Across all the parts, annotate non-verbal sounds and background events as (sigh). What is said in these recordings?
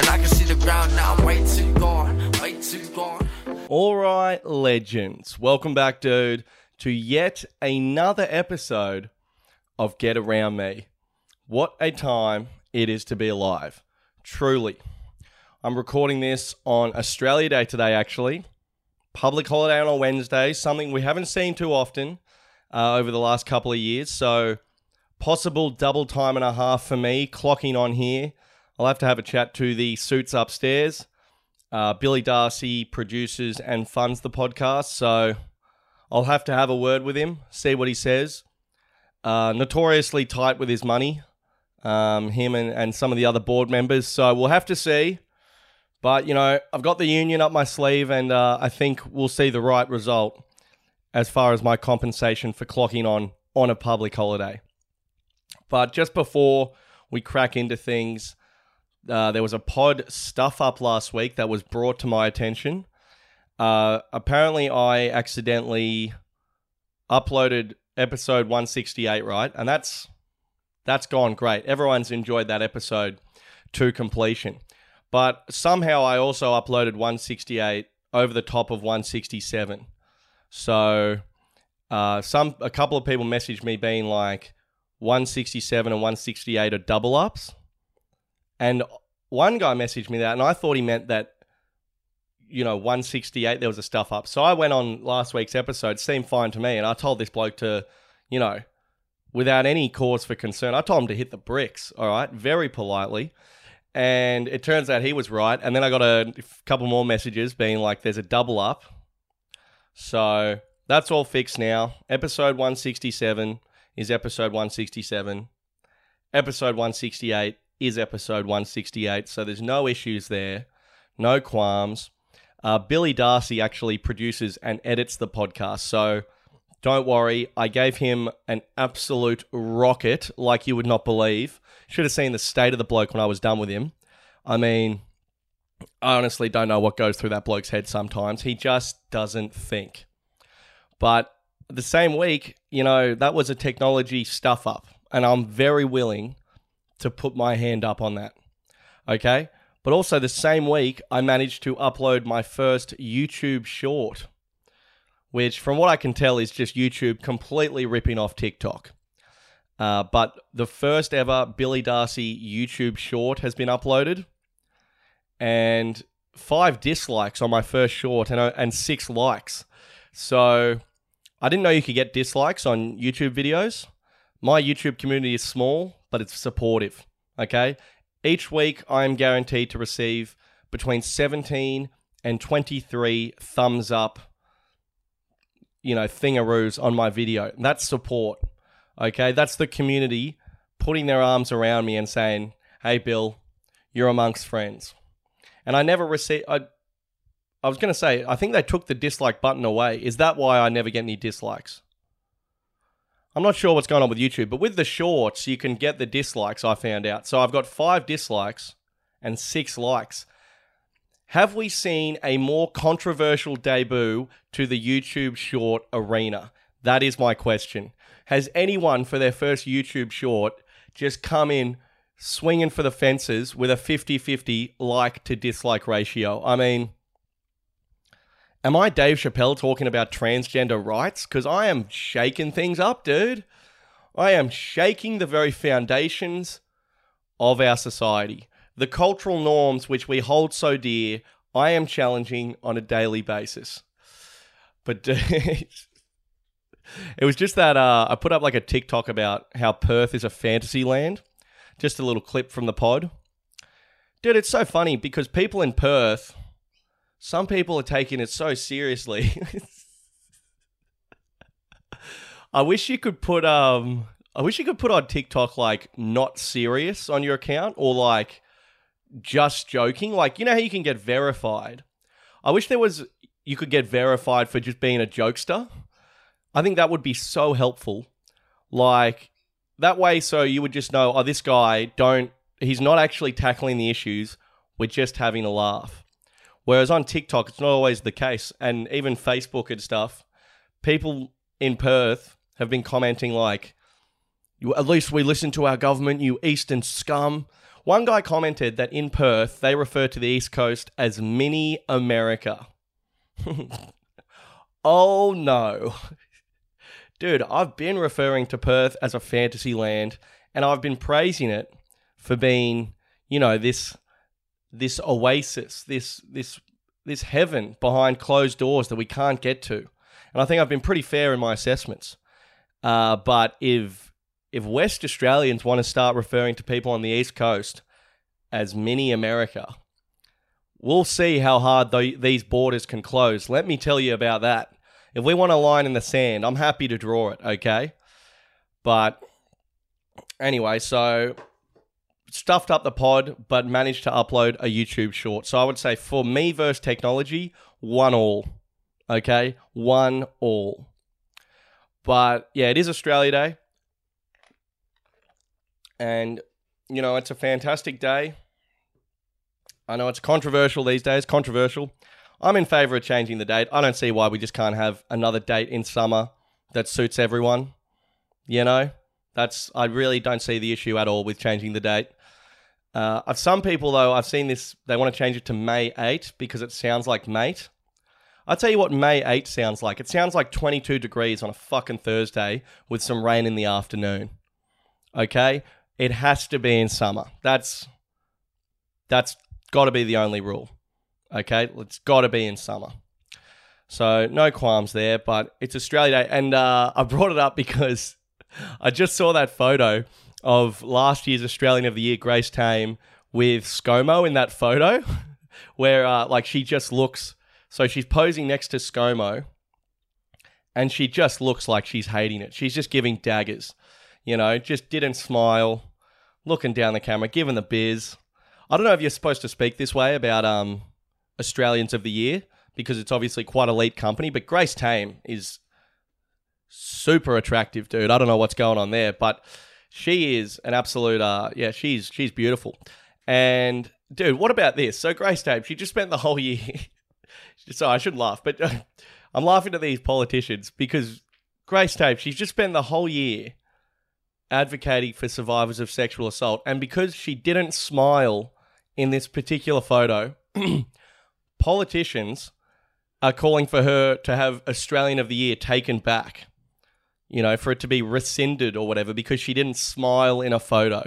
And I can see the ground now, I'm way too gone, way too gone. All right, legends. Welcome back, dude, to yet another episode of Get Around Me. What a time it is to be alive. Truly. I'm recording this on Australia Day today, actually. Public holiday on a Wednesday, something we haven't seen too often uh, over the last couple of years. So, possible double time and a half for me clocking on here. I'll have to have a chat to the suits upstairs. Uh, Billy Darcy produces and funds the podcast, so I'll have to have a word with him, see what he says. Uh, notoriously tight with his money, um, him and, and some of the other board members, so we'll have to see. But, you know, I've got the union up my sleeve, and uh, I think we'll see the right result as far as my compensation for clocking on on a public holiday. But just before we crack into things, uh, there was a pod stuff up last week that was brought to my attention. Uh, apparently, I accidentally uploaded episode 168, right? And that's that's gone great. Everyone's enjoyed that episode to completion. But somehow I also uploaded 168 over the top of 167. So uh, some a couple of people messaged me being like 167 and 168 are double ups. And one guy messaged me that and I thought he meant that you know 168 there was a stuff up. So I went on last week's episode, seemed fine to me and I told this bloke to, you know, without any cause for concern, I told him to hit the bricks, all right, very politely. And it turns out he was right. And then I got a couple more messages being like, there's a double up. So that's all fixed now. Episode 167 is episode 167. Episode 168 is episode 168. So there's no issues there, no qualms. Uh, Billy Darcy actually produces and edits the podcast. So don't worry. I gave him an absolute rocket like you would not believe. Should have seen the state of the bloke when I was done with him. I mean, I honestly don't know what goes through that bloke's head sometimes. He just doesn't think. But the same week, you know, that was a technology stuff up. And I'm very willing to put my hand up on that. Okay? But also the same week, I managed to upload my first YouTube short, which, from what I can tell, is just YouTube completely ripping off TikTok. Uh, but the first ever Billy Darcy YouTube short has been uploaded, and five dislikes on my first short, and uh, and six likes. So I didn't know you could get dislikes on YouTube videos. My YouTube community is small, but it's supportive. Okay, each week I am guaranteed to receive between 17 and 23 thumbs up, you know, thingaroos on my video. That's support. Okay, that's the community putting their arms around me and saying, "Hey, Bill, you're amongst friends." And I never received. I, I was going to say, I think they took the dislike button away. Is that why I never get any dislikes? I'm not sure what's going on with YouTube, but with the shorts, you can get the dislikes. I found out. So I've got five dislikes and six likes. Have we seen a more controversial debut to the YouTube short arena? That is my question. Has anyone for their first YouTube short just come in swinging for the fences with a 50 50 like to dislike ratio? I mean, am I Dave Chappelle talking about transgender rights? Because I am shaking things up, dude. I am shaking the very foundations of our society. The cultural norms which we hold so dear, I am challenging on a daily basis. But (laughs) it was just that uh, I put up like a TikTok about how Perth is a fantasy land. Just a little clip from the pod. Dude, it's so funny because people in Perth, some people are taking it so seriously. (laughs) I wish you could put um I wish you could put on TikTok like not serious on your account or like just joking. Like you know how you can get verified. I wish there was you could get verified for just being a jokester. I think that would be so helpful. Like that way, so you would just know, oh, this guy don't. He's not actually tackling the issues. We're just having a laugh. Whereas on TikTok, it's not always the case, and even Facebook and stuff. People in Perth have been commenting like, "At least we listen to our government, you eastern scum." One guy commented that in Perth, they refer to the East Coast as mini America. (laughs) oh no. Dude, I've been referring to Perth as a fantasy land and I've been praising it for being, you know, this this oasis, this this this heaven behind closed doors that we can't get to. And I think I've been pretty fair in my assessments. Uh, but if if West Australians want to start referring to people on the East Coast as mini America, we'll see how hard th- these borders can close. Let me tell you about that. If we want a line in the sand, I'm happy to draw it, okay? But anyway, so stuffed up the pod, but managed to upload a YouTube short. So I would say for me versus technology, one all. Okay? One all. But yeah, it is Australia Day. And, you know, it's a fantastic day. I know it's controversial these days, controversial. I'm in favor of changing the date. I don't see why we just can't have another date in summer that suits everyone. You know, that's I really don't see the issue at all with changing the date. Uh, some people though I've seen this they want to change it to May 8 because it sounds like mate. I'll tell you what May 8 sounds like. It sounds like 22 degrees on a fucking Thursday with some rain in the afternoon. Okay? It has to be in summer. That's that's got to be the only rule. Okay? It's got to be in summer. So no qualms there, but it's Australia Day and uh, (laughs) I brought it up because (laughs) I just saw that photo of last year's Australian of the Year, Grace Tame, with ScoMo in that photo, (laughs) where uh, like she just looks. So she's posing next to ScoMo, and she just looks like she's hating it. She's just giving daggers, you know, just didn't smile, looking down the camera, giving the biz. I don't know if you're supposed to speak this way about um, Australians of the Year because it's obviously quite elite company, but Grace Tame is super attractive, dude. I don't know what's going on there, but she is an absolute uh yeah, she's she's beautiful. And dude, what about this? So Grace Tame, she just spent the whole year (laughs) so I shouldn't laugh, but (laughs) I'm laughing at these politicians because Grace Tame, she's just spent the whole year advocating for survivors of sexual assault. And because she didn't smile in this particular photo, (clears throat) politicians are calling for her to have Australian of the Year taken back you know, for it to be rescinded or whatever because she didn't smile in a photo.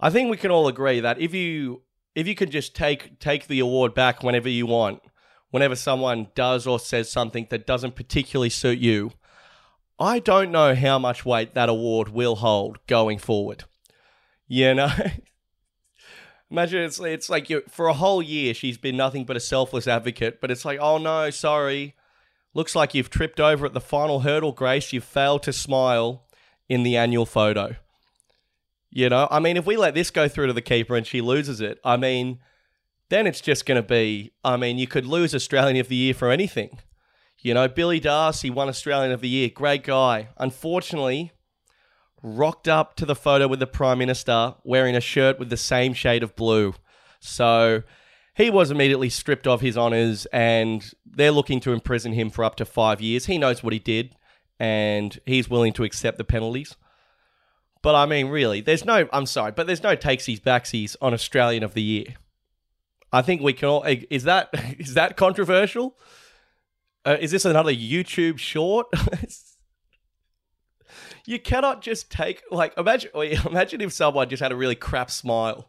I think we can all agree that if you if you could just take take the award back whenever you want, whenever someone does or says something that doesn't particularly suit you, I don't know how much weight that award will hold going forward. You know? (laughs) Imagine it's it's like you for a whole year she's been nothing but a selfless advocate, but it's like, oh no, sorry, Looks like you've tripped over at the final hurdle, Grace. You've failed to smile in the annual photo. You know, I mean, if we let this go through to the keeper and she loses it, I mean, then it's just going to be, I mean, you could lose Australian of the Year for anything. You know, Billy Darcy won Australian of the Year. Great guy. Unfortunately, rocked up to the photo with the Prime Minister wearing a shirt with the same shade of blue. So he was immediately stripped of his honours, and they're looking to imprison him for up to five years. He knows what he did, and he's willing to accept the penalties. But I mean, really, there's no. I'm sorry, but there's no takesies backsies on Australian of the Year. I think we can all. Is that (laughs) is that controversial? Uh, is this another YouTube short? (laughs) you cannot just take like imagine (laughs) imagine if someone just had a really crap smile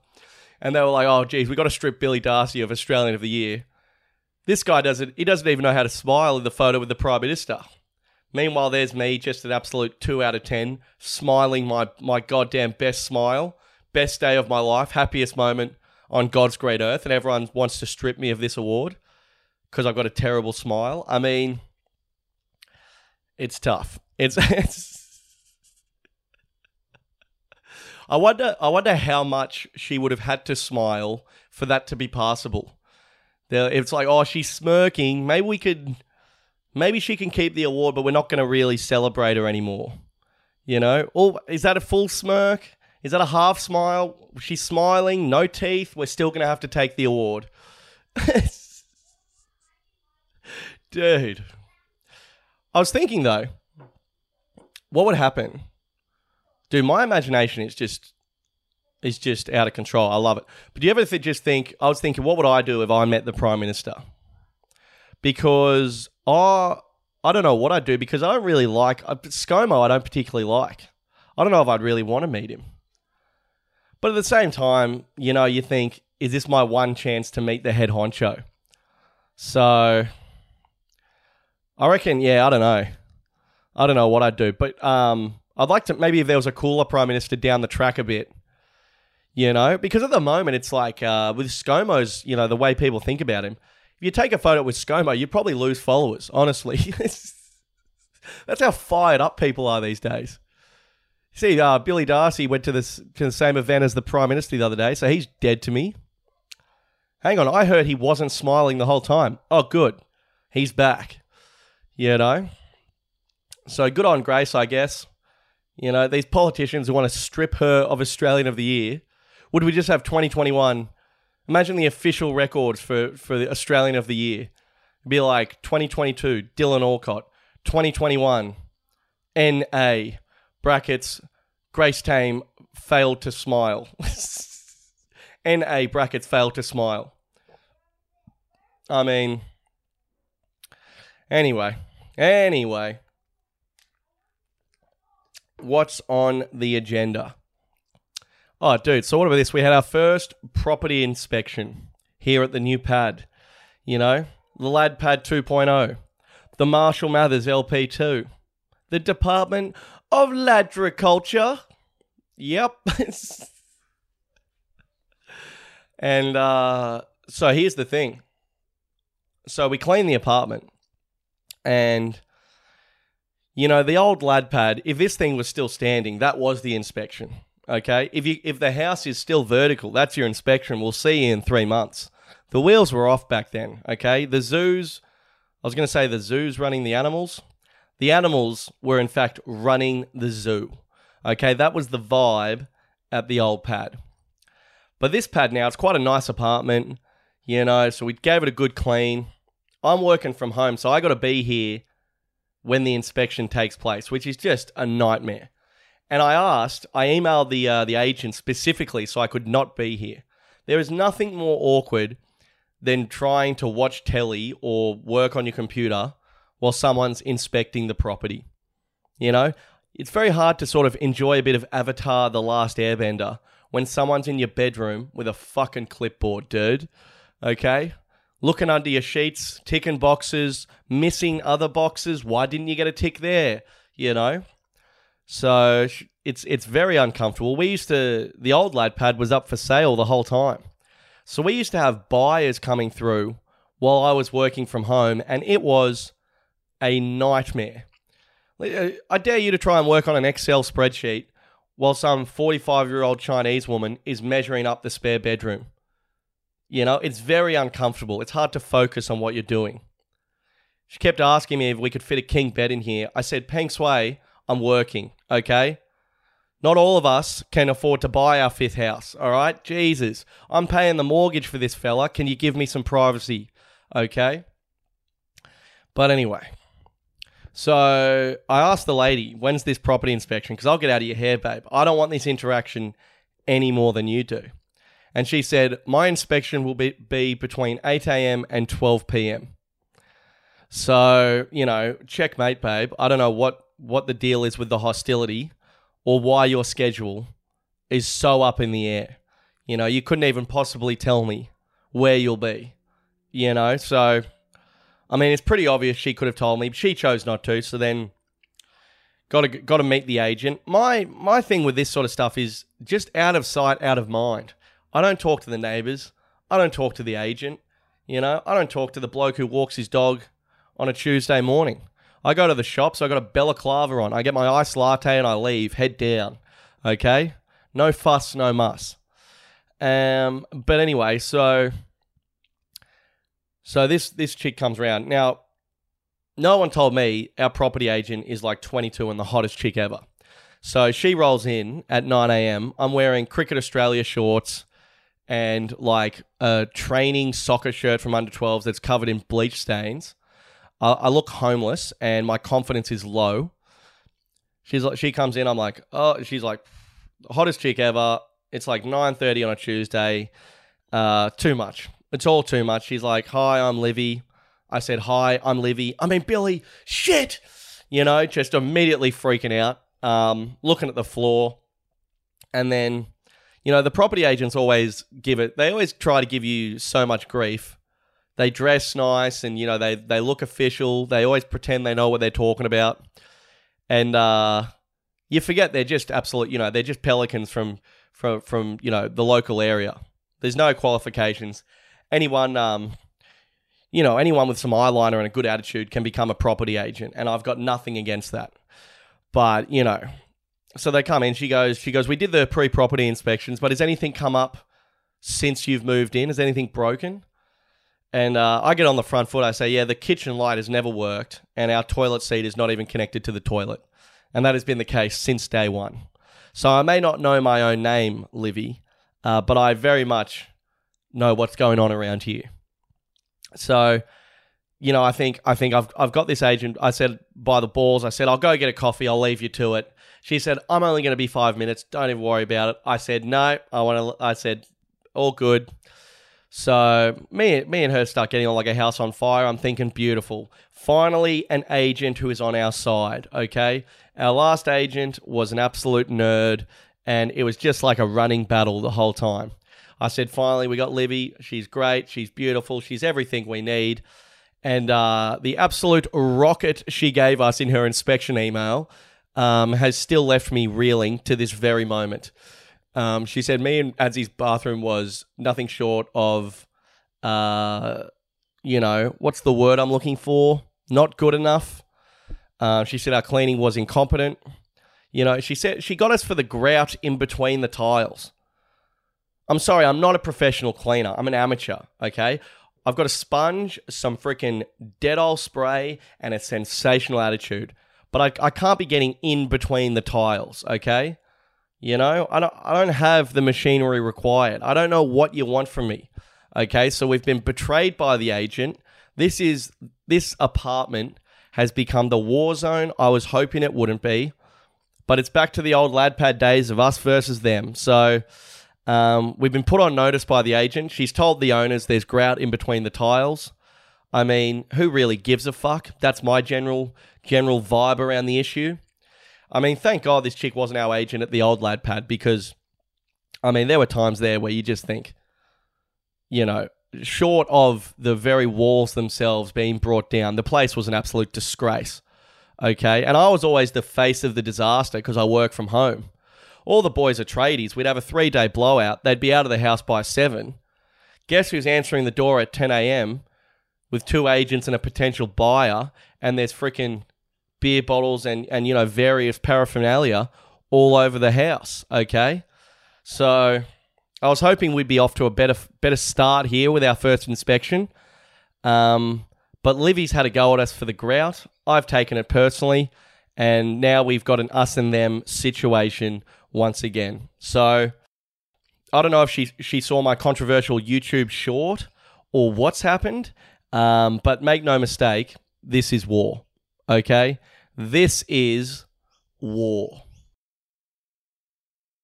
and they were like, "Oh, geez, we got to strip Billy Darcy of Australian of the Year." This guy doesn't. He doesn't even know how to smile in the photo with the Prime Minister. Meanwhile, there's me, just an absolute two out of ten, smiling my my goddamn best smile, best day of my life, happiest moment on God's great earth, and everyone wants to strip me of this award because I've got a terrible smile. I mean, it's tough. It's (laughs) it's I wonder. I wonder how much she would have had to smile for that to be passable. It's like, oh, she's smirking. Maybe we could. Maybe she can keep the award, but we're not going to really celebrate her anymore. You know? Or is that a full smirk? Is that a half smile? She's smiling, no teeth. We're still going to have to take the award. (laughs) Dude. I was thinking though, what would happen Dude, my imagination is just is just out of control. I love it. But do you ever th- just think? I was thinking, what would I do if I met the prime minister? Because I I don't know what I'd do because I don't really like uh, ScoMo. I don't particularly like. I don't know if I'd really want to meet him. But at the same time, you know, you think, is this my one chance to meet the head honcho? So I reckon, yeah, I don't know. I don't know what I'd do, but um, I'd like to maybe if there was a cooler prime minister down the track a bit, you know, because at the moment it's like uh, with ScoMo's, you know, the way people think about him. If you take a photo with ScoMo, you'd probably lose followers. Honestly, (laughs) that's how fired up people are these days. See, uh, Billy Darcy went to this to the same event as the prime minister the other day, so he's dead to me. Hang on, I heard he wasn't smiling the whole time. Oh, good, he's back. You know, so good on Grace, I guess. You know, these politicians who want to strip her of Australian of the Year. Would we just have 2021? Imagine the official records for, for the Australian of the Year. It'd be like 2022, Dylan Alcott. 2021, NA, brackets, Grace Tame failed to smile. (laughs) NA, brackets, failed to smile. I mean, anyway, anyway what's on the agenda? Oh, dude. So what about this? We had our first property inspection here at the new pad. You know, the Lad Pad 2.0, the Marshall Mathers LP2, the Department of Ladriculture. Yep. (laughs) and uh, so here's the thing. So we cleaned the apartment, and you know, the old lad pad, if this thing was still standing, that was the inspection. Okay? If you if the house is still vertical, that's your inspection. We'll see you in three months. The wheels were off back then. Okay? The zoos I was gonna say the zoo's running the animals. The animals were in fact running the zoo. Okay, that was the vibe at the old pad. But this pad now, it's quite a nice apartment, you know, so we gave it a good clean. I'm working from home, so I got to be here when the inspection takes place, which is just a nightmare. And I asked, I emailed the uh, the agent specifically so I could not be here. There is nothing more awkward than trying to watch telly or work on your computer while someone's inspecting the property. You know, it's very hard to sort of enjoy a bit of Avatar: The Last Airbender when someone's in your bedroom with a fucking clipboard, dude. Okay? Looking under your sheets, ticking boxes, missing other boxes. Why didn't you get a tick there? You know? So it's it's very uncomfortable. We used to the old lad pad was up for sale the whole time. So we used to have buyers coming through while I was working from home and it was a nightmare. Uh, I dare you to try and work on an Excel spreadsheet while some 45 year old Chinese woman is measuring up the spare bedroom. You know, it's very uncomfortable. It's hard to focus on what you're doing. She kept asking me if we could fit a king bed in here. I said, Peng Sui, I'm working, okay? Not all of us can afford to buy our fifth house, all right? Jesus, I'm paying the mortgage for this fella. Can you give me some privacy, okay? But anyway, so I asked the lady, when's this property inspection? Because I'll get out of your hair, babe. I don't want this interaction any more than you do. And she said, My inspection will be, be between 8 a.m. and 12 p.m. So, you know, checkmate, babe. I don't know what, what the deal is with the hostility or why your schedule is so up in the air. You know, you couldn't even possibly tell me where you'll be. You know, so I mean, it's pretty obvious she could have told me. but She chose not to. So then, got to got to meet the agent. My my thing with this sort of stuff is just out of sight, out of mind. I don't talk to the neighbors. I don't talk to the agent. You know, I don't talk to the bloke who walks his dog on a Tuesday morning. I go to the shops, I got a balaclava on. I get my iced latte and I leave, head down. Okay? No fuss, no muss. Um, but anyway, so so this this chick comes around. Now, no one told me our property agent is like 22 and the hottest chick ever. So she rolls in at 9 a.m. I'm wearing Cricket Australia shorts, and like a training soccer shirt from under 12s that's covered in bleach stains. Uh, I look homeless and my confidence is low. She's like, she comes in. I'm like, oh, she's like, hottest chick ever. It's like 9:30 on a Tuesday. Uh, too much. It's all too much. She's like, "Hi, I'm Livy." I said, "Hi, I'm Livy." I mean, Billy. Shit. You know, just immediately freaking out. Um, looking at the floor, and then, you know, the property agents always give it. They always try to give you so much grief. They dress nice, and you know, they they look official. They always pretend they know what they're talking about, and uh, you forget they're just absolute. You know, they're just pelicans from from from you know the local area. There's no qualifications. Anyone, um, you know, anyone with some eyeliner and a good attitude can become a property agent, and I've got nothing against that. But you know, so they come in. She goes, she goes. We did the pre-property inspections, but has anything come up since you've moved in? Has anything broken? And uh, I get on the front foot. I say, yeah, the kitchen light has never worked, and our toilet seat is not even connected to the toilet, and that has been the case since day one. So I may not know my own name, Livy, uh, but I very much know what's going on around here. So, you know, I think I think I've I've got this agent. I said by the balls. I said I'll go get a coffee. I'll leave you to it. She said I'm only going to be five minutes. Don't even worry about it. I said no. I want to. I said all good. So me, me and her start getting on like a house on fire. I'm thinking beautiful. Finally, an agent who is on our side. Okay, our last agent was an absolute nerd, and it was just like a running battle the whole time. I said, finally, we got Livy. She's great. She's beautiful. She's everything we need. And uh, the absolute rocket she gave us in her inspection email um, has still left me reeling to this very moment. Um, she said me and Adzie's bathroom was nothing short of, uh, you know, what's the word I'm looking for? Not good enough. Uh, she said our cleaning was incompetent. You know, she said she got us for the grout in between the tiles. I'm sorry, I'm not a professional cleaner. I'm an amateur, okay? I've got a sponge, some freaking Dettol spray, and a sensational attitude. But I, I can't be getting in between the tiles, okay? You know, I don't, I don't have the machinery required. I don't know what you want from me. Okay, so we've been betrayed by the agent. This is this apartment has become the war zone. I was hoping it wouldn't be, but it's back to the old lad pad days of us versus them. So um, we've been put on notice by the agent. She's told the owners there's grout in between the tiles. I mean, who really gives a fuck? That's my general general vibe around the issue. I mean, thank God this chick wasn't our agent at the old lad pad because, I mean, there were times there where you just think, you know, short of the very walls themselves being brought down, the place was an absolute disgrace. Okay. And I was always the face of the disaster because I work from home. All the boys are tradies. We'd have a three day blowout. They'd be out of the house by seven. Guess who's answering the door at 10 a.m. with two agents and a potential buyer? And there's freaking beer bottles and, and you know, various paraphernalia all over the house. Okay. So I was hoping we'd be off to a better better start here with our first inspection. Um, but Livy's had a go at us for the grout. I've taken it personally, and now we've got an us and them situation once again. So I don't know if she she saw my controversial YouTube short or what's happened, um, but make no mistake, this is war. Okay, this is war.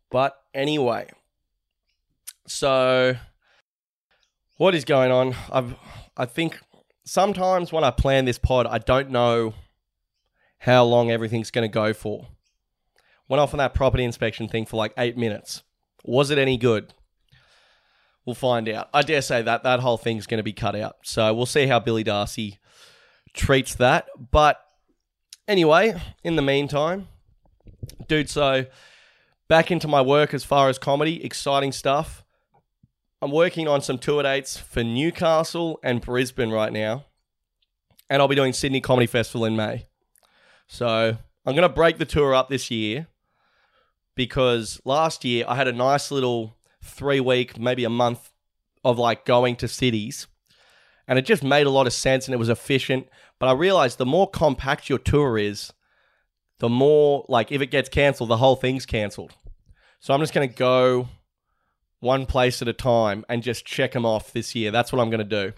But anyway, so what is going on? I've I think sometimes when I plan this pod, I don't know how long everything's going to go for. Went off on that property inspection thing for like eight minutes. Was it any good? We'll find out. I dare say that that whole thing's going to be cut out. So we'll see how Billy Darcy treats that. But anyway, in the meantime, dude, so back into my work as far as comedy, exciting stuff. I'm working on some tour dates for Newcastle and Brisbane right now. And I'll be doing Sydney Comedy Festival in May. So I'm going to break the tour up this year because last year I had a nice little three week, maybe a month of like going to cities. And it just made a lot of sense and it was efficient. But I realized the more compact your tour is, the more like if it gets cancelled, the whole thing's cancelled. So I'm just going to go one place at a time and just check them off this year. That's what I'm going to do.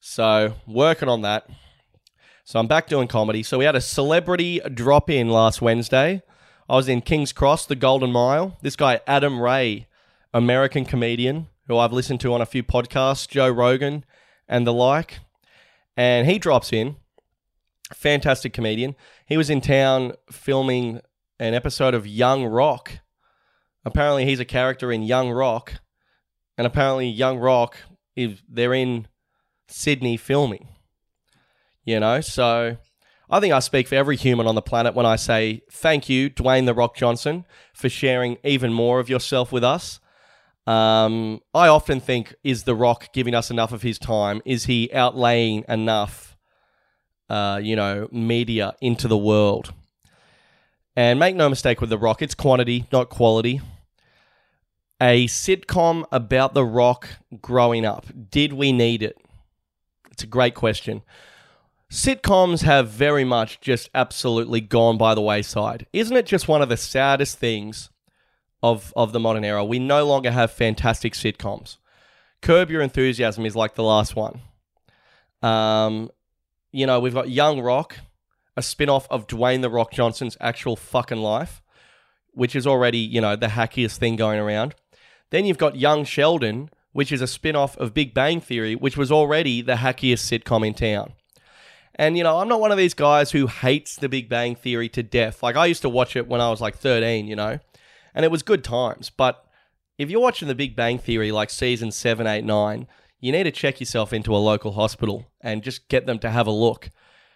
So, working on that. So, I'm back doing comedy. So, we had a celebrity drop in last Wednesday. I was in King's Cross, the Golden Mile. This guy, Adam Ray, American comedian who I've listened to on a few podcasts, Joe Rogan and the like. And he drops in. Fantastic comedian. He was in town filming an episode of Young Rock. Apparently, he's a character in Young Rock. And apparently, Young Rock, is they're in Sydney filming. You know, so I think I speak for every human on the planet when I say thank you, Dwayne The Rock Johnson, for sharing even more of yourself with us. Um, I often think, is The Rock giving us enough of his time? Is he outlaying enough, uh, you know, media into the world? And make no mistake with The Rock, it's quantity, not quality. A sitcom about The Rock growing up. Did we need it? It's a great question. Sitcoms have very much just absolutely gone by the wayside. Isn't it just one of the saddest things of, of the modern era? We no longer have fantastic sitcoms. Curb Your Enthusiasm is like the last one. Um, you know, we've got Young Rock, a spin off of Dwayne The Rock Johnson's actual fucking life, which is already, you know, the hackiest thing going around. Then you've got Young Sheldon, which is a spin off of Big Bang Theory, which was already the hackiest sitcom in town. And, you know, I'm not one of these guys who hates the Big Bang Theory to death. Like, I used to watch it when I was like 13, you know, and it was good times. But if you're watching the Big Bang Theory like season 7, 8, 9, you need to check yourself into a local hospital and just get them to have a look.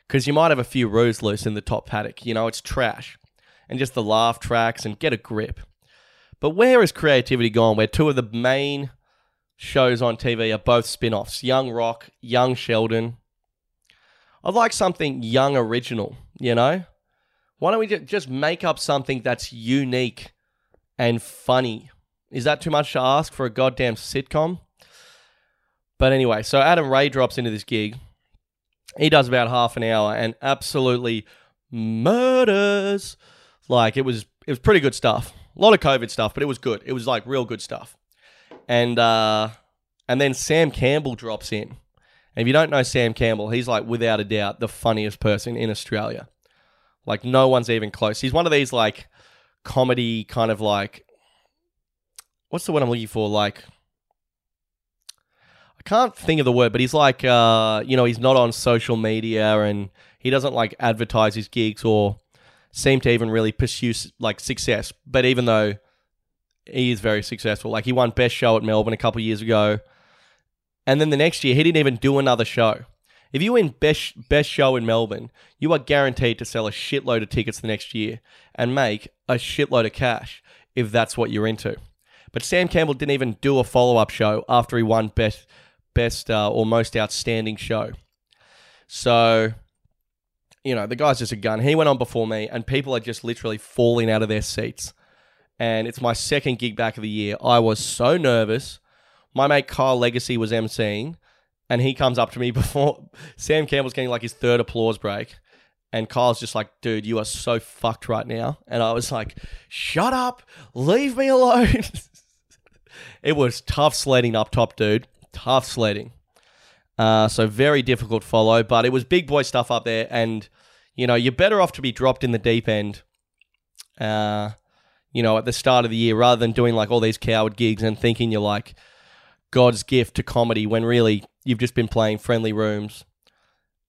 Because you might have a few roos loose in the top paddock. You know, it's trash. And just the laugh tracks and get a grip. But where has creativity gone where two of the main shows on TV are both spin offs Young Rock, Young Sheldon? I'd like something young original, you know? Why don't we just make up something that's unique and funny? Is that too much to ask for a goddamn sitcom? But anyway, so Adam Ray drops into this gig. He does about half an hour and absolutely murders. Like it was it was pretty good stuff. A lot of COVID stuff, but it was good. It was like real good stuff. And uh and then Sam Campbell drops in. And if you don't know Sam Campbell, he's like without a doubt the funniest person in Australia. Like no one's even close. He's one of these like comedy kind of like what's the word I'm looking for? Like I can't think of the word, but he's like uh, you know, he's not on social media and he doesn't like advertise his gigs or seem to even really pursue like success. But even though he is very successful, like he won best show at Melbourne a couple years ago. And then the next year, he didn't even do another show. If you win best best show in Melbourne, you are guaranteed to sell a shitload of tickets the next year and make a shitload of cash if that's what you're into. But Sam Campbell didn't even do a follow up show after he won best best uh, or most outstanding show. So, you know, the guy's just a gun. He went on before me, and people are just literally falling out of their seats. And it's my second gig back of the year. I was so nervous. My mate Kyle Legacy was emceeing, and he comes up to me (laughs) before Sam Campbell's getting like his third applause break. And Kyle's just like, dude, you are so fucked right now. And I was like, shut up, leave me alone. (laughs) it was tough sledding up top, dude. Tough sledding. Uh, so very difficult follow, but it was big boy stuff up there. And, you know, you're better off to be dropped in the deep end, uh, you know, at the start of the year rather than doing like all these coward gigs and thinking you're like God's gift to comedy when really you've just been playing friendly rooms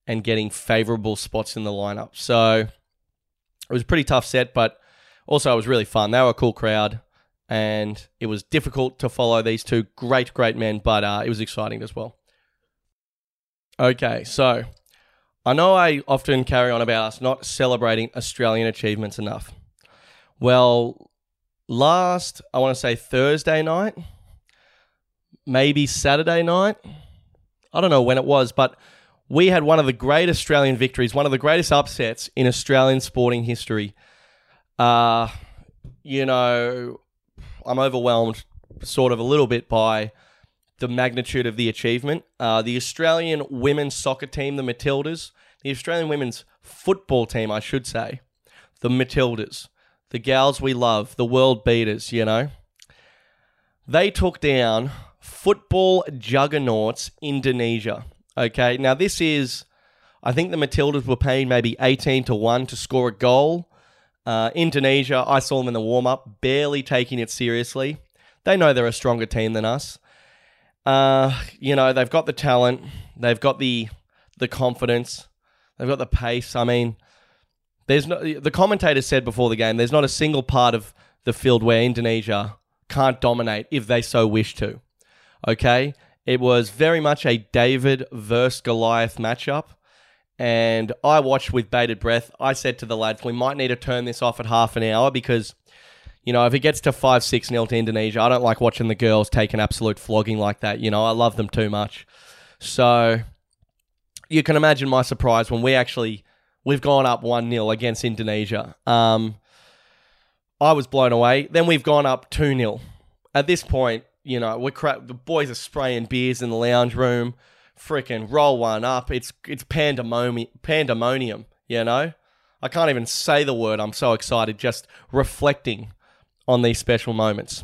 and getting favorable spots in the lineup. So it was a pretty tough set, but also it was really fun. They were a cool crowd, and it was difficult to follow these two great, great men, but uh, it was exciting as well. Okay, so I know I often carry on about us not celebrating Australian achievements enough. Well, last, I want to say Thursday night, maybe Saturday night, I don't know when it was, but we had one of the great Australian victories, one of the greatest upsets in Australian sporting history. Uh, you know, I'm overwhelmed sort of a little bit by the magnitude of the achievement. Uh, the Australian women's soccer team, the Matildas, the Australian women's football team, I should say, the Matildas, the gals we love, the world beaters, you know, they took down football juggernauts Indonesia. Okay, now this is, I think the Matildas were paying maybe 18 to 1 to score a goal. Uh, Indonesia, I saw them in the warm up, barely taking it seriously. They know they're a stronger team than us. Uh, you know, they've got the talent, they've got the the confidence, they've got the pace. I mean, there's no the commentator said before the game, there's not a single part of the field where Indonesia can't dominate if they so wish to. Okay? It was very much a David versus Goliath matchup. And I watched with bated breath. I said to the lads, we might need to turn this off at half an hour because you know, if it gets to 5 6 nil to Indonesia, I don't like watching the girls take an absolute flogging like that. You know, I love them too much. So you can imagine my surprise when we actually we've gone up 1 0 against Indonesia. Um, I was blown away. Then we've gone up 2 0. At this point, you know, we're cra- the boys are spraying beers in the lounge room. Freaking roll one up. It's it's pandemonium, pandemonium, you know? I can't even say the word. I'm so excited just reflecting on these special moments.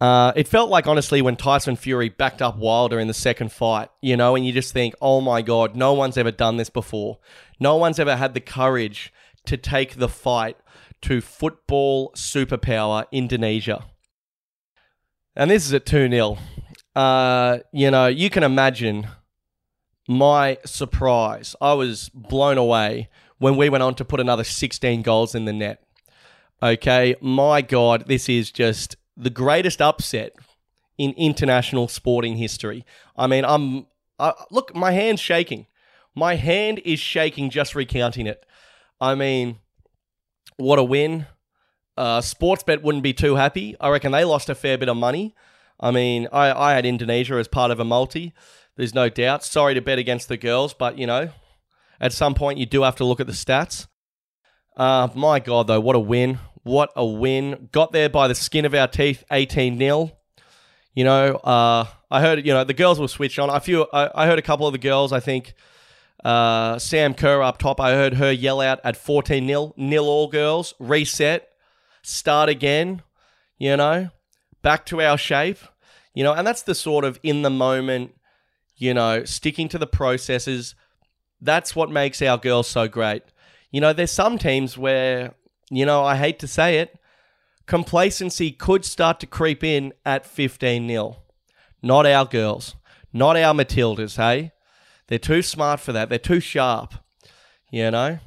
Uh, it felt like, honestly, when Tyson Fury backed up Wilder in the second fight, you know, and you just think, oh my God, no one's ever done this before. No one's ever had the courage to take the fight to football superpower Indonesia. And this is at 2 0. Uh, you know, you can imagine my surprise. I was blown away when we went on to put another 16 goals in the net. Okay, my God, this is just the greatest upset in international sporting history. I mean, I'm uh, look, my hand's shaking. My hand is shaking just recounting it. I mean, what a win. Uh, Sportsbet wouldn't be too happy. I reckon they lost a fair bit of money. I mean, I, I had Indonesia as part of a multi. There's no doubt. Sorry to bet against the girls, but you know, at some point you do have to look at the stats. Uh, my God, though, what a win. What a win. Got there by the skin of our teeth, 18 0. You know, uh, I heard, you know, the girls will switch on. I feel, I, I heard a couple of the girls, I think, uh, Sam Kerr up top, I heard her yell out at 14 0, nil all girls, reset, start again, you know, back to our shape, you know, and that's the sort of in the moment, you know, sticking to the processes. That's what makes our girls so great. You know, there's some teams where, you know, I hate to say it, complacency could start to creep in at 15 0. Not our girls, not our Matildas, hey? They're too smart for that. They're too sharp, you know?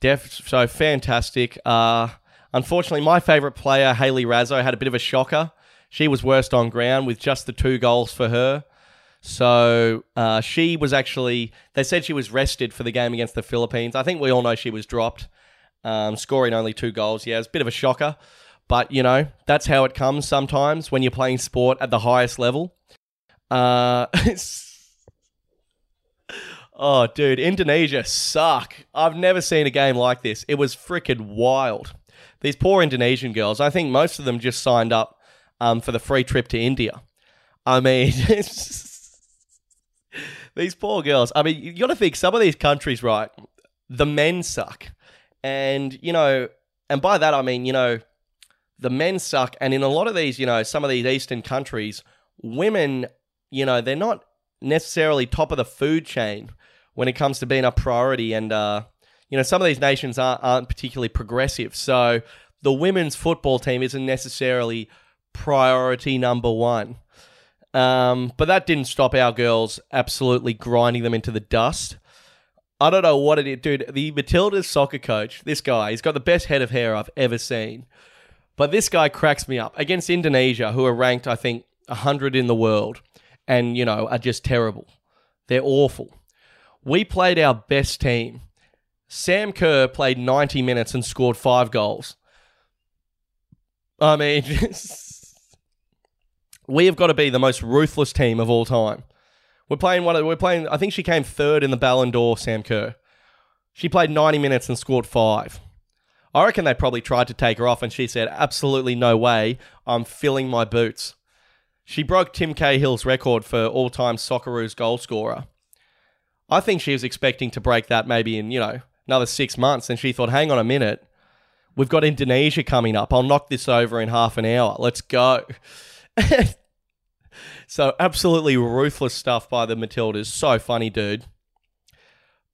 Def, so fantastic. Uh, unfortunately, my favourite player, Hayley Raso, had a bit of a shocker. She was worst on ground with just the two goals for her. So uh, she was actually, they said she was rested for the game against the Philippines. I think we all know she was dropped, um, scoring only two goals. Yeah, it's a bit of a shocker. But, you know, that's how it comes sometimes when you're playing sport at the highest level. Uh, (laughs) oh, dude, Indonesia suck. I've never seen a game like this. It was freaking wild. These poor Indonesian girls, I think most of them just signed up um, for the free trip to India. I mean, (laughs) these poor girls. I mean, you got to think some of these countries, right? The men suck, and you know, and by that I mean, you know, the men suck, and in a lot of these, you know, some of these eastern countries, women, you know, they're not necessarily top of the food chain when it comes to being a priority, and uh, you know, some of these nations aren't, aren't particularly progressive, so the women's football team isn't necessarily priority number one. Um, but that didn't stop our girls absolutely grinding them into the dust. I don't know what it is, dude. The Matilda's soccer coach, this guy, he's got the best head of hair I've ever seen. But this guy cracks me up against Indonesia, who are ranked, I think, 100 in the world and, you know, are just terrible. They're awful. We played our best team. Sam Kerr played 90 minutes and scored five goals. I mean, (laughs) we have got to be the most ruthless team of all time. We're playing one. We're playing. I think she came third in the Ballon d'Or. Sam Kerr. She played 90 minutes and scored five. I reckon they probably tried to take her off, and she said, "Absolutely no way. I'm filling my boots." She broke Tim Cahill's record for all-time Socceroos goal scorer. I think she was expecting to break that maybe in you know another six months, and she thought, "Hang on a minute, we've got Indonesia coming up. I'll knock this over in half an hour. Let's go." (laughs) so absolutely ruthless stuff by the Matildas. So funny, dude.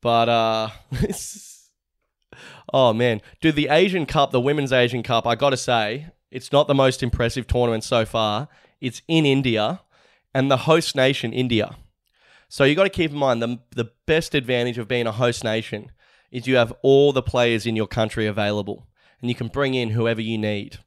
But uh (laughs) oh man, dude, the Asian Cup, the Women's Asian Cup, I got to say, It's not the most impressive tournament so far. It's in India and the host nation, India. So you got to keep in mind the, the best advantage of being a host nation is you have all the players in your country available and you can bring in whoever you need.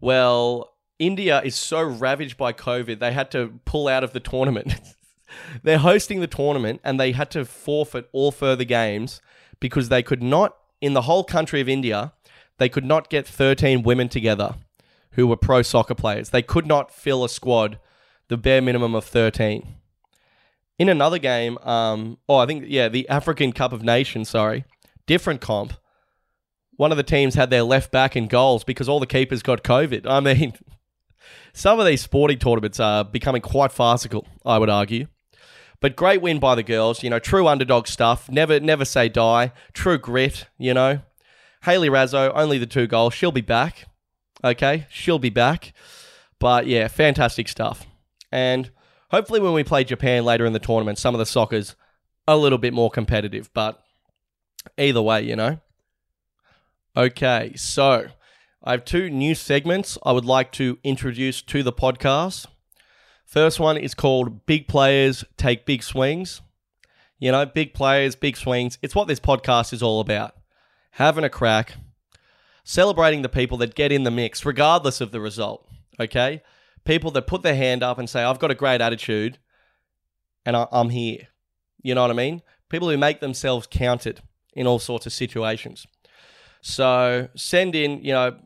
Well, India is so ravaged by COVID, they had to pull out of the tournament. (laughs) They're hosting the tournament and they had to forfeit all further games because they could not, in the whole country of India, they could not get 13 women together who were pro soccer players. They could not fill a squad, the bare minimum of 13. In another game, um, oh, I think, yeah, the African Cup of Nations, sorry, different comp. One of the teams had their left back in goals because all the keepers got COVID. I mean, (laughs) some of these sporting tournaments are becoming quite farcical, I would argue. But great win by the girls. You know, true underdog stuff. Never, never say die. True grit. You know, Hayley Raso only the two goals. She'll be back. Okay, she'll be back. But yeah, fantastic stuff. And hopefully, when we play Japan later in the tournament, some of the soccer's a little bit more competitive. But either way, you know. Okay, so I have two new segments I would like to introduce to the podcast. First one is called Big Players Take Big Swings. You know, big players, big swings. It's what this podcast is all about. Having a crack, celebrating the people that get in the mix, regardless of the result. Okay? People that put their hand up and say, I've got a great attitude and I- am here. You know what I mean? People who make themselves counted in all sorts of situations. So send in, you know,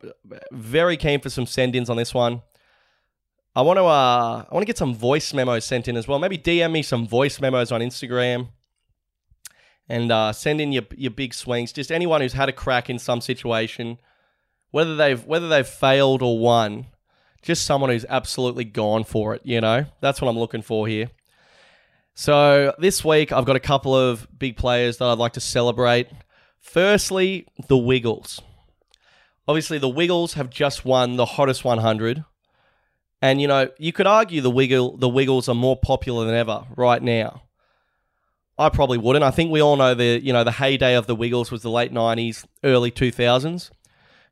very keen for some send ins on this one. I want to uh, I want to get some voice memos sent in as well. Maybe DM me some voice memos on Instagram, and uh, send in your your big swings. Just anyone who's had a crack in some situation, whether they've whether they've failed or won. Just someone who's absolutely gone for it. You know, that's what I'm looking for here. So this week I've got a couple of big players that I'd like to celebrate. Firstly, the Wiggles. Obviously, the Wiggles have just won the hottest 100 and you know, you could argue the wiggle the Wiggles are more popular than ever right now. I probably wouldn't. I think we all know the you know the heyday of the Wiggles was the late '90s, early 2000s.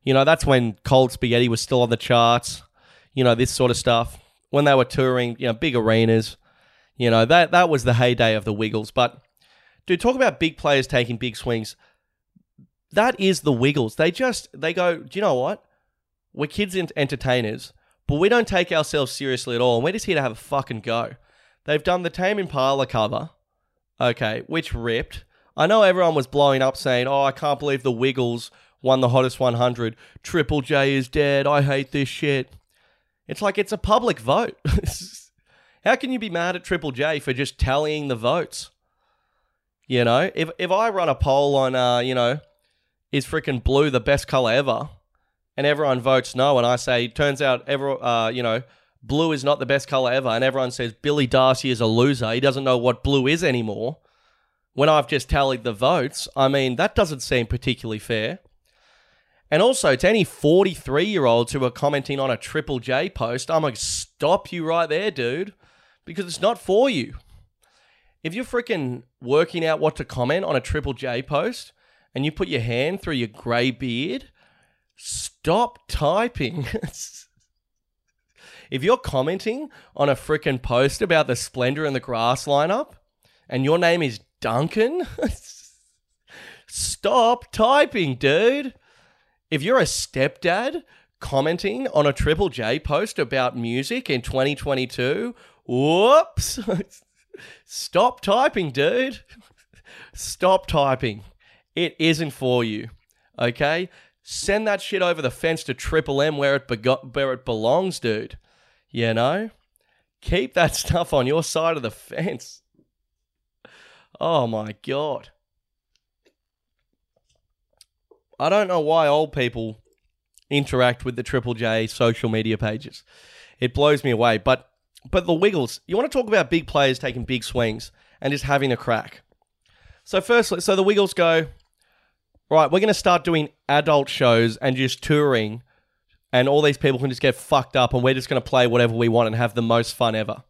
You know, that's when Cold Spaghetti was still on the charts. You know, this sort of stuff when they were touring, you know, big arenas. You know, that that was the heyday of the Wiggles. But dude, talk about big players taking big swings. That is the Wiggles. They just they go. Do you know what? We're kids entertainers but we don't take ourselves seriously at all, and we're just here to have a fucking go. They've done the Tame Impala cover, okay, which ripped. I know everyone was blowing up saying, oh, I can't believe the Wiggles won the hottest 100. Triple J is dead. I hate this shit. It's like it's a public vote. (laughs) How can you be mad at Triple J for just tallying the votes? You know, if if I run a poll on, uh, you know, is freaking blue the best color ever? and everyone votes no, and I say, turns out, ever, uh, you know, blue is not the best color ever, and everyone says Billy Darcy is a loser. He doesn't know what blue is anymore. When I've just tallied the votes, I mean, that doesn't seem particularly fair. And also, to any 43 year olds who are commenting on a Triple J post, I'm going to stop you right there, dude, because it's not for you. If you're freaking working out what to comment on a Triple J post and you put your hand through your grey beard Stop typing. (laughs) if you're commenting on a freaking post about the Splendor and the Grass lineup and your name is Duncan, (laughs) stop typing, dude. If you're a stepdad commenting on a Triple J post about music in 2022, whoops. (laughs) Stop typing, dude. Stop typing. It isn't for you. Okay? Send that shit over the fence to Triple M where it, be- where it belongs, dude. You know? Keep that (laughs) stuff on your side of the fence. Oh my god. I don't know why old people interact with the Triple J social media pages. It blows me away. But but the Wiggles, you want to talk about big players taking big swings and just having a crack. So firstly, so the Wiggles go, right, we're going to start doing adult shows and just touring, and all these people can just get fucked up, and we're just going to play whatever we want and have the most fun ever.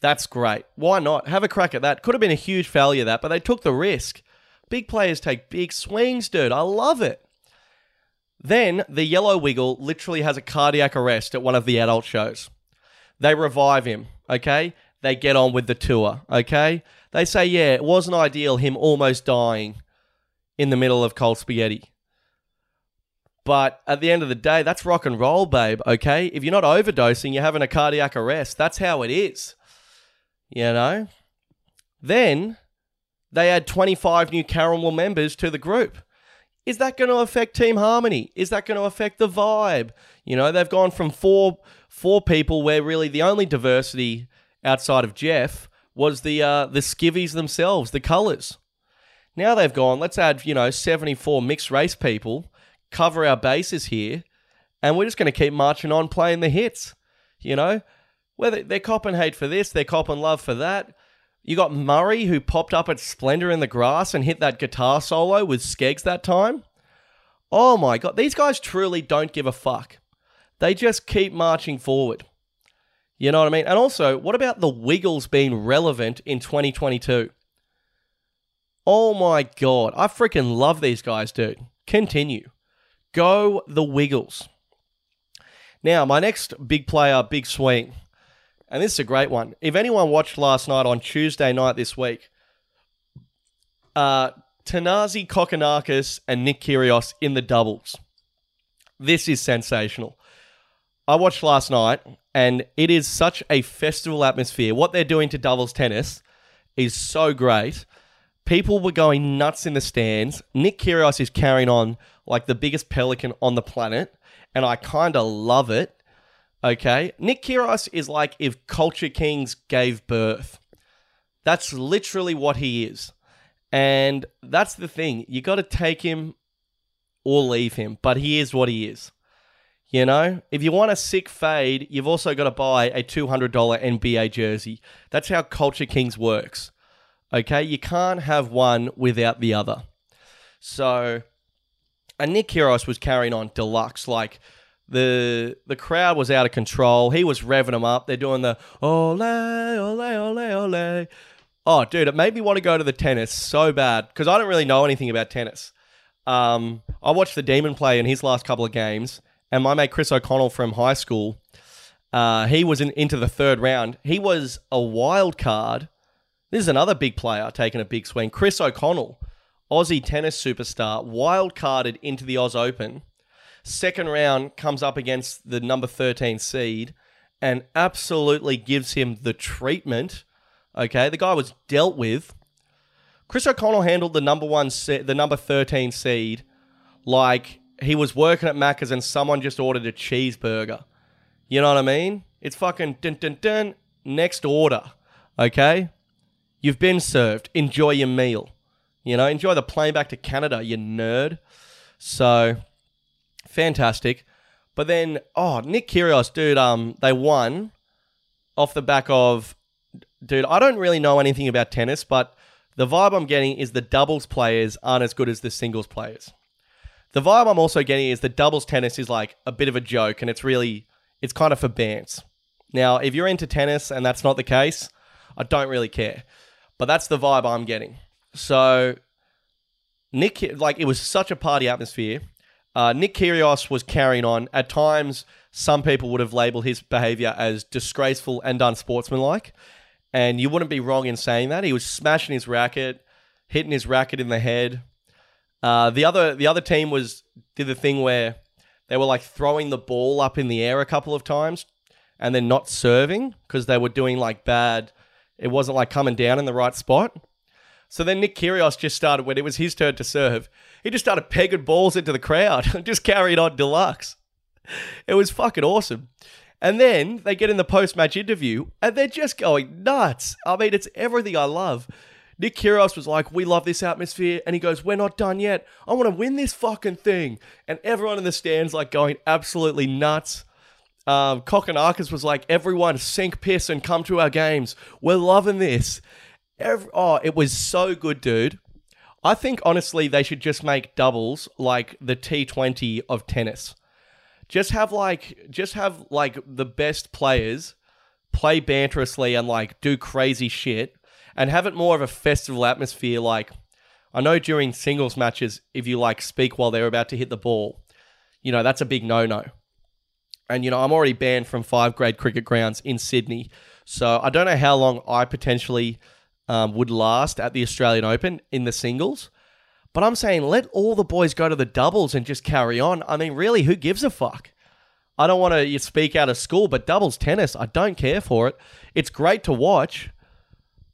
That's great. Why not? Have a crack at that. Could have been a huge failure, that, but they took the risk. Big players take big swings, dude. I love it. Then the yellow wiggle literally has a cardiac arrest at one of the adult shows. They revive him, okay? They get on with the tour, okay? They say, yeah, it wasn't ideal him almost dying in the middle of cold spaghetti. But at the end of the day, that's rock and roll, babe, okay? If you're not overdosing, you're having a cardiac arrest. That's how it is. You know? Then they add 25 new Caramel members to the group. Is that going to affect team harmony? Is that going to affect the vibe? You know, they've gone from four four people where really the only diversity outside of Jeff was the uh, the skivvies themselves, the colours. Now they've gone, let's add, you know, 74 mixed race people, cover our bases here, and we're just going to keep marching on playing the hits. You know, whether they're copping hate for this, they're copping love for that. You got Murray who popped up at Splendor in the Grass and hit that guitar solo with Skeggs that time. Oh my god, these guys truly don't give a fuck. They just keep marching forward. You know what I mean? And also, what about the Wiggles being relevant in 2022? Oh my god, I freaking love these guys, dude. Continue. Go the Wiggles. Now, my next big player, big swing and this is a great one. If anyone watched last night on Tuesday night this week, uh, Thanasi Kokkinakis and Nick Kyrgios in the doubles. This is sensational. I watched last night, and it is such a festival atmosphere. What they're doing to doubles tennis is so great. People were going nuts in the stands. Nick Kyrgios is carrying on like the biggest pelican on the planet, and I kind of love it. Okay. Nick Kyrgios is like if Culture Kings gave birth. That's literally what he is. And that's the thing. You got to take him or leave him, but he is what he is. You know, if you want a sick fade, you've also got to buy a $200 NBA jersey. That's how Culture Kings works. Okay, you can't have one without the other. So, and Nick Kyrgios was carrying on deluxe. Like, the the crowd was out of control. He was revving them up. They're doing the ole ole ole ole. Oh, dude, it made me want to go to the tennis so bad because I don't really know anything about tennis. Um, I watched the Demon play in his last couple of games, and my mate Chris O'Connell from high school, uh, he was in, into the third round. He was a wild card. This is another big player taking a big swing. Chris O'Connell, Aussie tennis superstar, wild carded into the Oz Open Second round comes up against the number 13 seed and absolutely gives him the treatment. Okay, the guy was dealt with. Chris O'Connell handled the number one, se- the number 13 seed like he was working at Macca's and someone just ordered a cheeseburger. You know what I mean? It's fucking dun dun dun. Next order. Okay? You've been served. Enjoy your meal. You know, enjoy the plane back to Canada, you nerd. So fantastic. But then, oh, Nick Kyrgios, dude, um, they won off the back of, dude. I don't really know anything about tennis, but the vibe I'm getting is the doubles players aren't as good as the singles players. The vibe I'm also getting is the doubles tennis is like a bit of a joke, and it's really, it's kind of for bands. Now, if you're into tennis and that's not the case, I don't really care. But that's the vibe I'm getting. So, Nick, like, it was such a party atmosphere. Uh, Nick Kyrgios was carrying on. At times, some people would have labeled his behavior as disgraceful and unsportsmanlike. And you wouldn't be wrong in saying that. He was smashing his racket, hitting his racket in the head. Uh, the other the other team was did the thing where they were like throwing the ball up in the air a couple of times and then not serving because they were doing like bad. It wasn't like coming down in the right spot. So then Nick Kyrgios just started when it was his turn to serve. He just started pegging balls into the crowd (laughs) and just carried on deluxe. It was fucking awesome. And then they get in the post match interview and they're just going nuts. I mean, it's everything I love. Nick Kyrgios was like, "We love this atmosphere," and he goes, "We're not done yet. I want to win this fucking thing." And everyone in the stands like going absolutely nuts. Um, Kokkinakis was like, "Everyone, sink piss and come to our games. We're loving this." Every, oh, it was so good, dude. I think honestly they should just make doubles like the T20 of tennis. Just have like just have like the best players play banterously and like do crazy shit and have it more of a festival atmosphere like I know during singles matches if you like speak while they're about to hit the ball, you know, that's a big no no. And, you know, I'm already banned from five grade cricket grounds in Sydney. So I don't know how long I potentially um, would last at the Australian Open in the singles. But I'm saying let all the boys go to the doubles and just carry on. I mean, really, who gives a fuck? I don't want to speak out of school, but doubles tennis, I don't care for it. It's great to watch.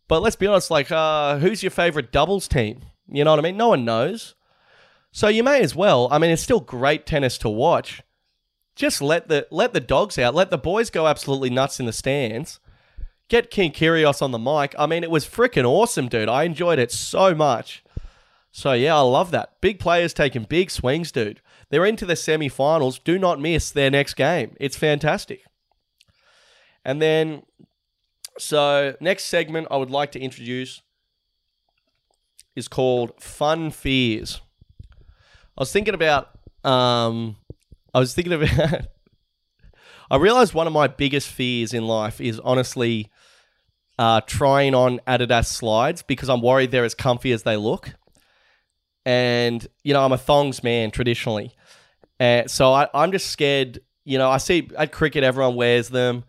But let's be honest, like, uh, who's your favorite doubles team? You know what I mean? No one knows. So you may as well. I mean, it's still great tennis to watch. Just let the let the dogs out. Let the boys go absolutely nuts in the stands. Get King Kyrgios on the mic. I mean, it was freaking awesome, dude. I enjoyed it so much. So yeah, I love that. Big players taking big swings, dude. They're into the semi-finals. Do not miss their next game. It's fantastic. And then, so next segment I would like to introduce is called Fun Fears. I was thinking about, um, I was thinking about, (laughs) I realized one of my biggest fears in life is honestly uh, trying on Adidas slides because I'm worried they're as comfy as they look. And, you know, I'm a thongs man traditionally. And so I, I'm just scared. You know, I see at cricket, everyone wears them.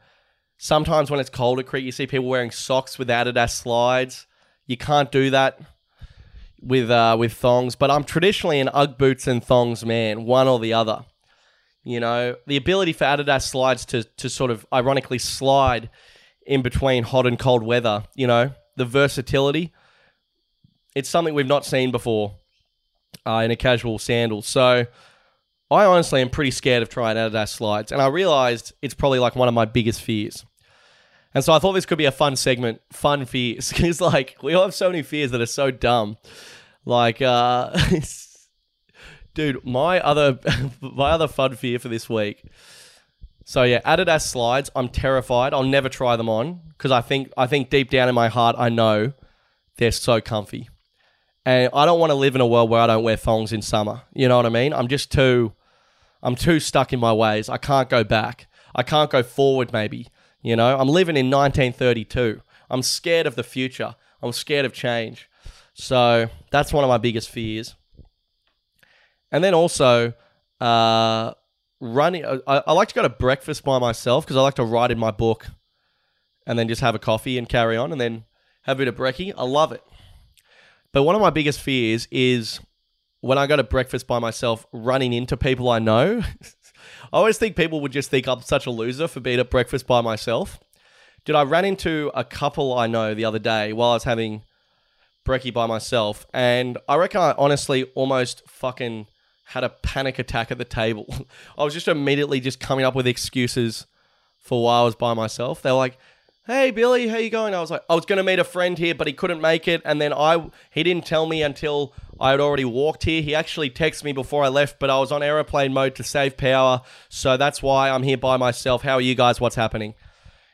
Sometimes when it's cold at cricket, you see people wearing socks with Adidas slides. You can't do that with uh, with thongs, but I'm traditionally an UGG boots and thongs man, one or the other. You know, the ability for Adidas slides to to sort of ironically slide in between hot and cold weather, you know, the versatility. It's something we've not seen before uh, in a casual sandal. So I honestly am pretty scared of trying Adidas slides, and I realized it's probably like one of my biggest fears. And so I thought this could be a fun segment, fun fears, (laughs) because like we all have so many fears that are so dumb. Like, uh, (laughs) dude, my other (laughs) my other fun fear for this week. So yeah, Adidas slides. I'm terrified. I'll never try them on because I think I think deep down in my heart I know they're so comfy, and I don't want to live in a world where I don't wear thongs in summer. You know what I mean? I'm just too, I'm too stuck in my ways. I can't go back. I can't go forward. Maybe you know, I'm living in 1932. I'm scared of the future. I'm scared of change. So that's one of my biggest fears. And then also, uh, running. I, I like to go to breakfast by myself because I like to write in my book, and then just have a coffee and carry on, and then have a bit of brekkie. I love it. But one of my biggest fears is when I go to breakfast by myself, running into people I know. (laughs) I always think people would just think I'm such a loser for being at breakfast by myself. Did I ran into a couple I know the other day while I was having brekkie by myself, and I reckon I honestly almost fucking had a panic attack at the table. (laughs) I was just immediately just coming up with excuses for why I was by myself. They were like, "Hey Billy, how you going?" I was like, "I was going to meet a friend here, but he couldn't make it." And then I he didn't tell me until I had already walked here. He actually texted me before I left, but I was on aeroplane mode to save power. So that's why I'm here by myself. How are you guys? What's happening?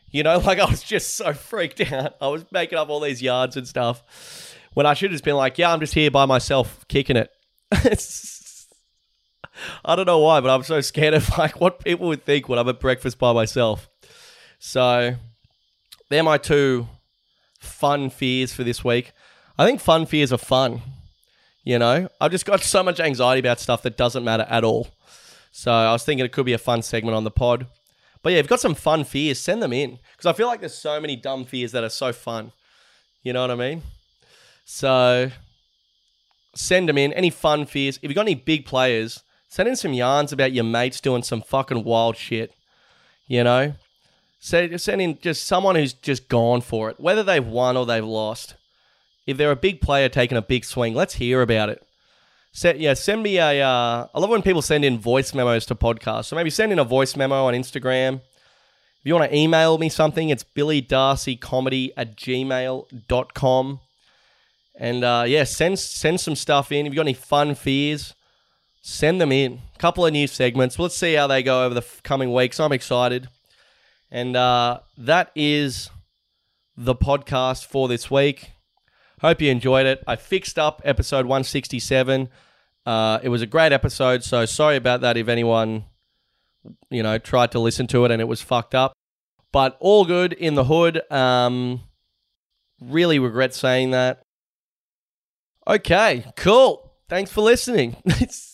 You know, (laughs) like I was just so freaked out. I was making up all these yards and stuff when I should have just been like, yeah, I'm just here by myself kicking it. (laughs) I don't know why, but I'm so scared of like what people would think when I'm at breakfast by myself. So they're my two fun fears for this week. I think fun fears are fun. You know, I've just got so much anxiety about stuff that doesn't matter at all. So I was thinking it could be a fun segment on the pod. But yeah, if you've got some fun fears, send them in. Because I feel like there's so many dumb fears that are so fun. You know what I mean? So send them in. Any fun fears. If you've got any big players, send in some yarns about your mates doing some fucking wild shit. You know? Send, send in just someone who's just gone for it, whether they've won or they've lost if they're a big player taking a big swing, let's hear about it. Set, yeah, send me a. Uh, I love when people send in voice memos to podcasts. So maybe send in a voice memo on Instagram. If you want to email me something, it's billydarcycomedy at gmail.com. And uh, yeah, send send some stuff in. If you've got any fun fears, send them in. A couple of new segments. Let's see how they go over the coming weeks. I'm excited. And uh, that is the podcast for this week. Hope you enjoyed it. I fixed up episode 167. Uh, it was a great episode, so sorry about that if anyone, you know, tried to listen to it and it was fucked up. But all good in the hood. Um, really regret saying that. Okay, cool. Thanks for listening. (laughs)